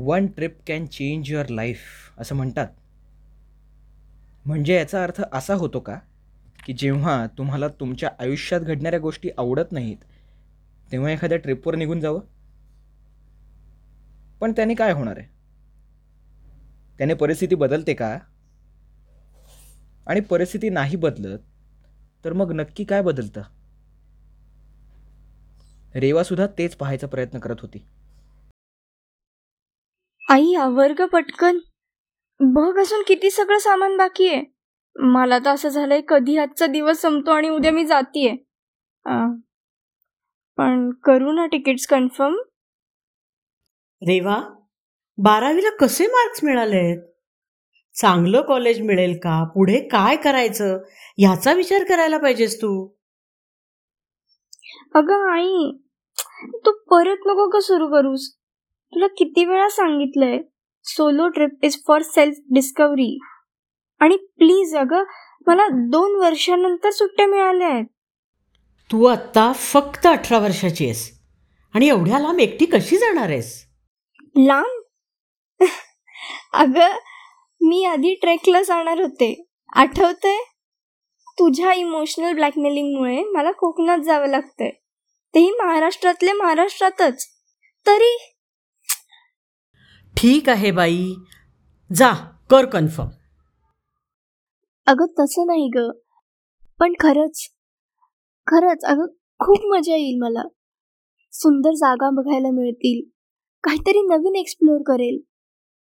One trip can change your life असं म्हणतात. म्हणजे याचा अर्थ असा होतो का की जेव्हा तुम्हाला तुमच्या आयुष्यात घडणाऱ्या गोष्टी आवडत नाहीत तेव्हा एखाद्या ट्रिपवर निघून जावं? पण त्याने काय होणार आहे? त्याने परिस्थिती बदलते का? आणि परिस्थिती नाही बदलत तर मग नक्की काय बदलतं? रेवासुद्धा तेच पाहायचा प्रयत्न करत होती. आई आवर ग पटकन. बघ अजून किती सगळं सामान बाकी आहे. मला तर असं झालंय कधी आजचा दिवस संपतो आणि उद्या मी जातीये. पण करू ना तिकीट्स कन्फर्म? रेवा बारावीला कसे मार्क्स मिळालेत? चांगलं कॉलेज मिळेल का? पुढे काय करायचं? ह्याचा विचार करायला पाहिजेस तू. अगं आई तू परत नको का सुरू करूस? तुला किती वेळा सांगितलंय solo trip is for self discovery आणि प्लीज अगं मला दोन वर्षानंतर सुट्ट्या मिळाल्या आहेत. तू आत्ता फक्त अठरा वर्षाची आहेस. आणि एवढ्या लांब एकटी कशी जाणार आहेस? लांब? अगं मी आधी ट्रेकला जाणार होते. आठवतंय? तुझ्या इमोशनल ब्लॅकमेलिंगमुळे मला कोकणात जावं लागतंय. तेही महाराष्ट्रातले महाराष्ट्रातच. तरी ठीक आहे बाई. जा कर कन्फर्म अगं तसं नाही ग. पण खरंच खरंच अगं खूप मजा येईल मला. सुंदर जागा बघायला मिळतील. काहीतरी नवीन एक्सप्लोअर करेल.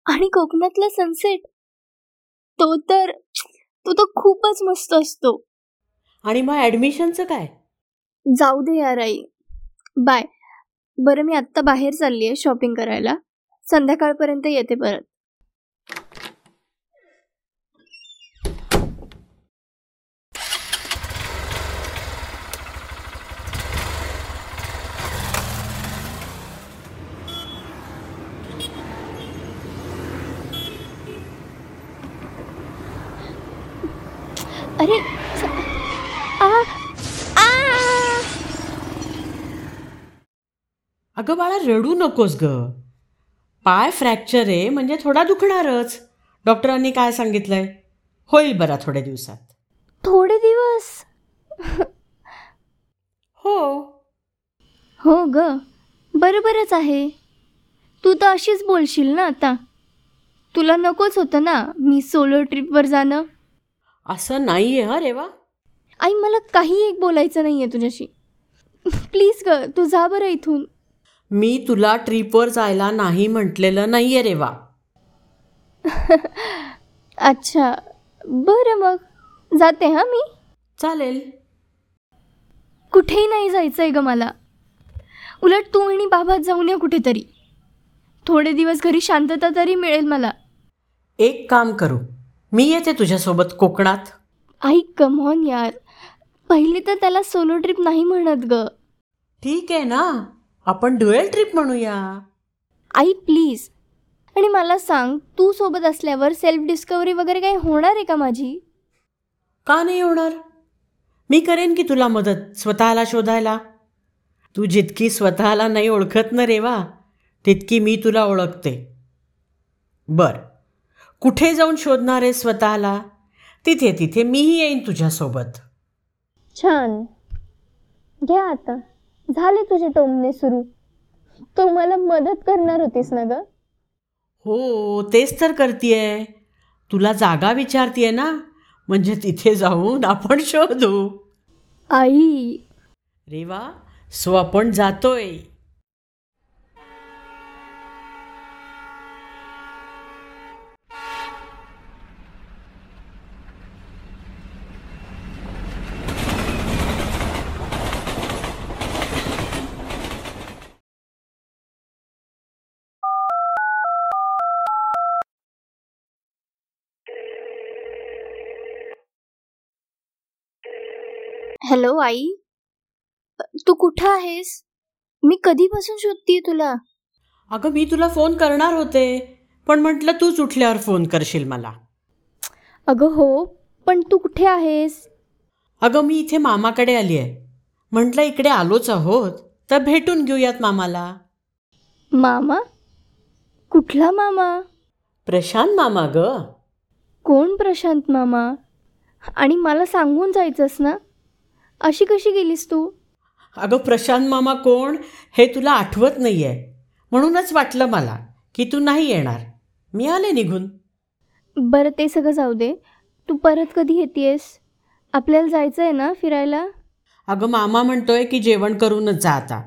आणि कोकणातला सनसेट तो तर तो तर खूपच मस्त असतो. आणि मग ॲडमिशनचं काय? जाऊ दे यार आई. बाय. बरं मी आत्ता बाहेर चालली आहे शॉपिंग करायला. संध्याकाळपर्यंत येते परत. अरे आ आ अगं बाळा रडू नकोस ग. पाय फ्रॅक्चर आहे म्हणजे थोडा दुखणारच. डॉक्टरांनी काय सांगितलंय? होईल बरा थोड्या दिवसात. थोडे दिवस? हो. हो ग बरोबरच आहे. तू तर अशीच बोलशील ना आता. तुला नकोच होतं ना मी सोलो ट्रिपवर जाणं? असं नाहीये हा रेवा. आई मला काही एक बोलायचं नाहीये तुझ्याशी. प्लीज ग तू जा बरं इथून. मी तुला ट्रिपवर जायला नाही म्हटलेलं नाहीये रेवा अच्छा बरं मग. जाते हां मी? चालेल. कुठेही नाही जायचंय ग मला. उलट तू आणि बाबात जाऊन या कुठेतरी. थोडे दिवस घरी शांतता तरी मिळेल मला. एक काम करू. मी येते तुझ्यासोबत कोकणात. आई कमॉन यार. पहिली तर त्याला सोलो ट्रिप नाही म्हणत ग. ठीक आहे ना? आपण ड्युएल ट्रिप म्हणूया. आई प्लीज. आणि मला सांग तू सोबत असल्यावर सेल्फ डिस्कवरी वगैरे काही होणार आहे का माझी? का नाही होणार? मी करेन की तुला मदत स्वतःला शोधायला. तू जितकी स्वतःला नाही ओळखत ना रेवा तितकी मी तुला ओळखते. बर. कुठे जाऊन शोधणार आहे स्वतःला? तिथे तिथे मीही येईन तुझ्यासोबत. छान. घ्या आता. झाले तुझे टोमणे सुरू? तू मला मदत करणार होतीस ना ग? हो तेच तर करतीये. तुला जागा विचारतीये ना? म्हणजे तिथे जाऊन आपण शोधू. आई. रेवा सो आपण जातोय. हॅलो आई. तू कुठं आहेस? मी कधीपासून शोधतीये तुला? अगं मी तुला फोन करणार होते पण म्हटलं तूच उठल्यावर फोन करशील मला. अगं हो पण तू कुठे आहेस? अगं मी इथे मामाकडे आली आहे म्हटलं इकडे आलोच आहोत तर भेटून घेऊयात मामाला. मामा? कुठला मामा? प्रशांत मामा ग. कोण प्रशांत मामा? आणि मला सांगून जायचंस ना? अशी कशी गेलीस तू? अगं प्रशांत मामा कोण हे तुला आठवत नाही आहे म्हणूनच वाटलं मला की तू नाही येणार. मी आले निघून. बरं ते सगळं जाऊ दे. तू परत कधी येतेस आपल्याला जायचं आहे ना फिरायला? अगं मामा म्हणतोय की जेवण करूनच जा आता.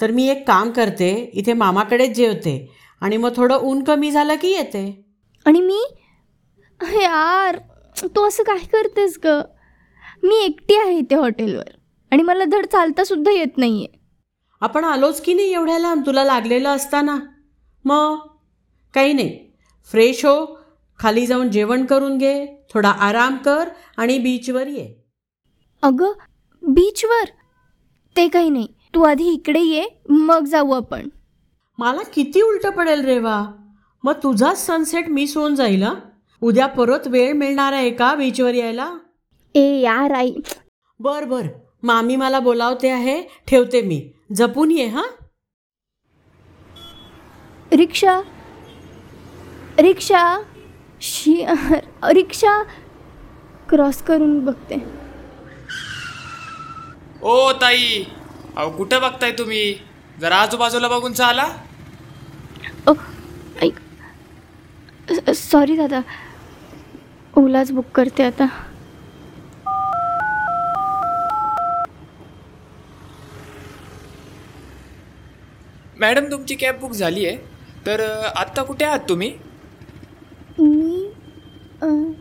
तर मी एक काम करते इथे मामाकडेच जेवते आणि मग थोडं ऊन कमी झालं की येते. आणि मी? यार तू असं काय करतेस ग? मी एकटी आहे इथे हॉटेलवर आणि मला धड चालता सुद्धा येत नाहीये. आपण आलोच की नाही एवढ्या लांब? तुला लागलेलं असताना? मग? काही नाही. फ्रेश हो. खाली जाऊन जेवण करून घे. थोडा आराम कर आणि बीचवर ये. अगं बीचवर? ते काही नाही. तू आधी इकडे ये मग जाऊ आपण. मला किती उलटं पडेल रे वा. मग तुझाच सनसेट मिस होऊन जाईल हं? उद्या परत वेळ मिळणार आहे का बीचवर यायला? ए यार आई. बर बर. मामी मला बोलावते आहे ठेवते मी. जपून ये हां? रिक्षा. रिक्षा. शी रिक्षा. क्रॉस करून बघते. ओ ताई. अहो कुठं बघताय तुम्ही? जरा आजूबाजूला बघून चाला. ओ ऐक सॉरी दादा. ओलाच बुक करते आता. मॅडम तुमची कॅब बुक झाली आहे. तर आत्ता कुठे आहात तुम्ही? मी अं,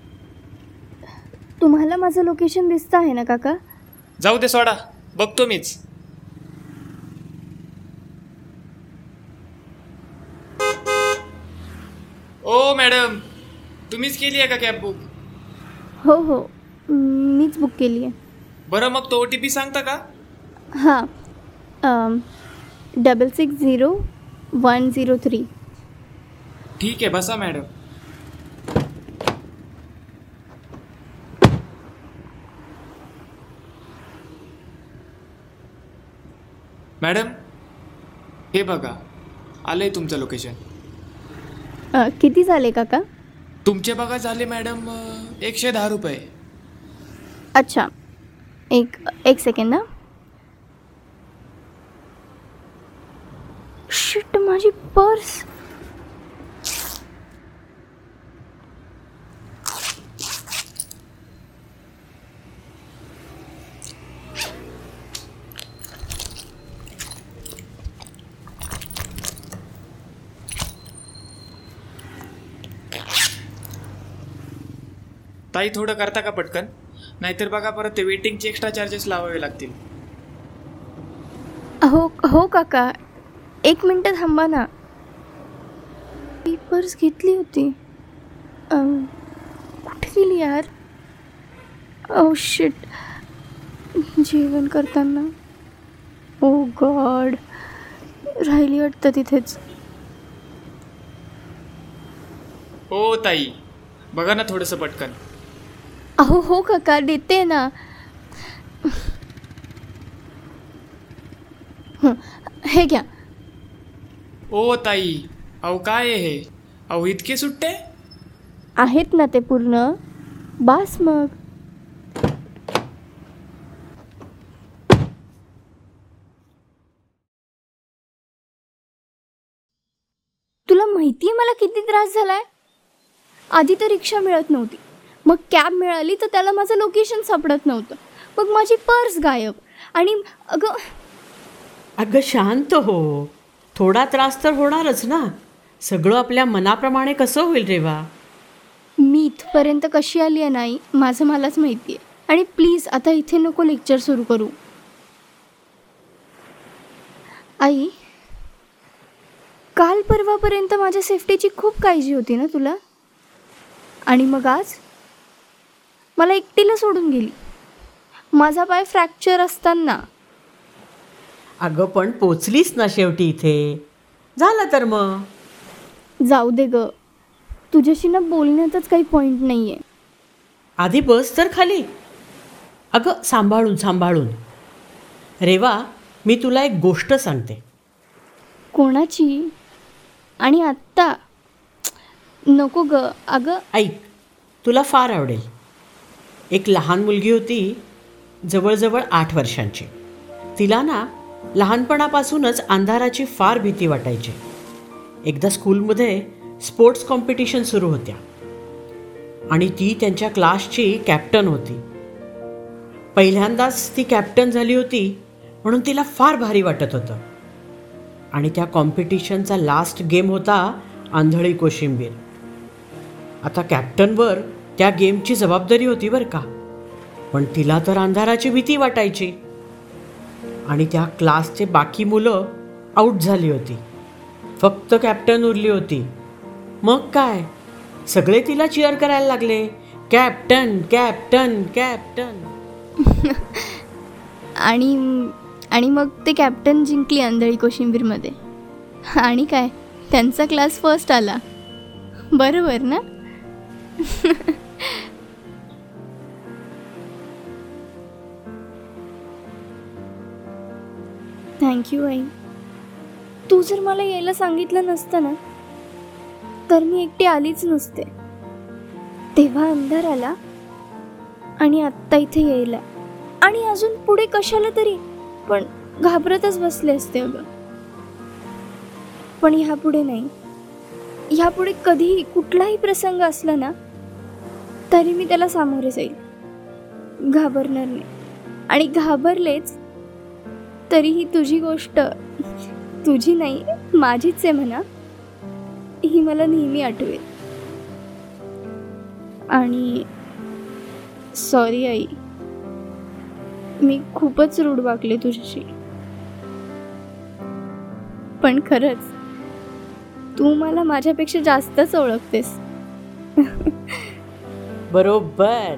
तुम्हाला माझं लोकेशन दिसतं आहे ना काका? जाऊ दे सोडा बघतो मीच. ओ मॅडम तुम्हीच केली आहे का कॅब बुक? हो हो मीच बुक केली आहे. बरं मग तो ओ टी पी सांगता का? हां double six zero one zero three. ठीक आहे बसा मॅडम. मॅडम हे बघा आलंय तुमचं लोकेशन. किती झाले काका? तुमचे बघा झाले मॅडम अ, एकशे दहा रुपये. अच्छा एक एक सेकंड ना शिट माझी पर्स ताई थोडं करता का पटकन? नाहीतर बघा परत ते वेटिंगचे एक्स्ट्रा चार्जेस लावावे लागतील. हो हो काका. एक मिनटं थांबा ना. मी पर्स घेतली होती. कुठे गेली यार? ओ शिट जेवण करताना. ओ गॉड राहिली वाटतं तिथेच. हो ताई. बघा ना थोडंसं पटकन. अहो हो काका देते ना? हं, हे घ्या. ओ ताई. अहो काय आहे हे? अहो इतके सुट्टे? आहेत ना ते पूर्ण. बास मग. तुला माहिती आहे मला किती त्रास झालाय? आधी तर रिक्षा मिळत नव्हती. मग कॅब मिळाली तर त्याला माझं लोकेशन सापडत नव्हतं. मग माझी पर्स गायब. आणि अगं अगं शांत हो. थोडा त्रास तर होणारच ना. सगळं आपल्या मनाप्रमाणे कसं होईल रे वा मी इथपर्यंत कशी आली आहे नाही माझं मलाच माहिती आहे. आणि प्लीज आता इथे नको लेक्चर सुरू करू. आई काल परवापर्यंत माझ्या सेफ्टीची खूप काळजी होती ना तुला? आणि मग आज? मला एकटीला सोडून गेली. माझा पाय फ्रॅक्चर असताना. अगं पण पोचलीस ना शेवटी इथे. झालं तर मग. जाऊ दे ग. तुझ्याशी ना बोलण्यातच काही पॉईंट नाही आहे आधी बस तर खाली. अगं सांभाळून सांभाळून. रेवा मी तुला एक गोष्ट सांगते. कोणाची? आणि आत्ता? नको ग. अगं ऐक तुला फार आवडेल. एक लहान मुलगी होती जवळजवळ आठ वर्षांची. तिला ना लहानपणापासूनच अंधाराची फार भीती वाटायची. एकदा स्कूलमध्ये स्पोर्ट्स कॉम्पिटिशन सुरू होत्या. आणि ती त्यांच्या क्लासची कॅप्टन होती. पहिल्यांदाच ती कॅप्टन झाली होती म्हणून तिला फार भारी वाटत होतं. आणि त्या कॉम्पिटिशनचा लास्ट गेम होता आंधळी कोशिंबीर. आता कॅप्टनवर त्या गेमची जबाबदारी होती बरं का. पण तिला तर अंधाराची भीती वाटायची. आणि त्या क्लासचे बाकी मुलं आऊट झाली होती. फक्त कॅप्टन उरली होती. मग काय? सगळे तिला चिअर करायला लागले. Captain captain captain. आणि आणि मग ते कॅप्टन जिंकली आंधळी कोशिंबीरमध्ये. आणि काय? त्यांचा क्लास फर्स्ट आला. बरोबर ना? थँक्यू आई. तू जर मला यायला सांगितलं नसतं ना तर मी एकटी आलीच नसते. तेव्हा अंधार आला आणि आत्ता इथे यायला. आणि अजून पुढे कशाला तरी पण घाबरतच बसले असते अगं. पण ह्यापुढे नाही. ह्यापुढे कधीही कुठलाही प्रसंग असला ना तरी मी त्याला सामोरे जाईल. घाबरणार नाही. आणि घाबरलेच तरीही तुझी गोष्ट तुझी नाही माझीच आहे म्हणा. ही मला नेहमी आठवेल. आणि सॉरी आई. मी खूपच रूढ वागले तुझ्याशी. पण खरंच तू मला माझ्यापेक्षा जास्तच ओळखतेस. बरोबर.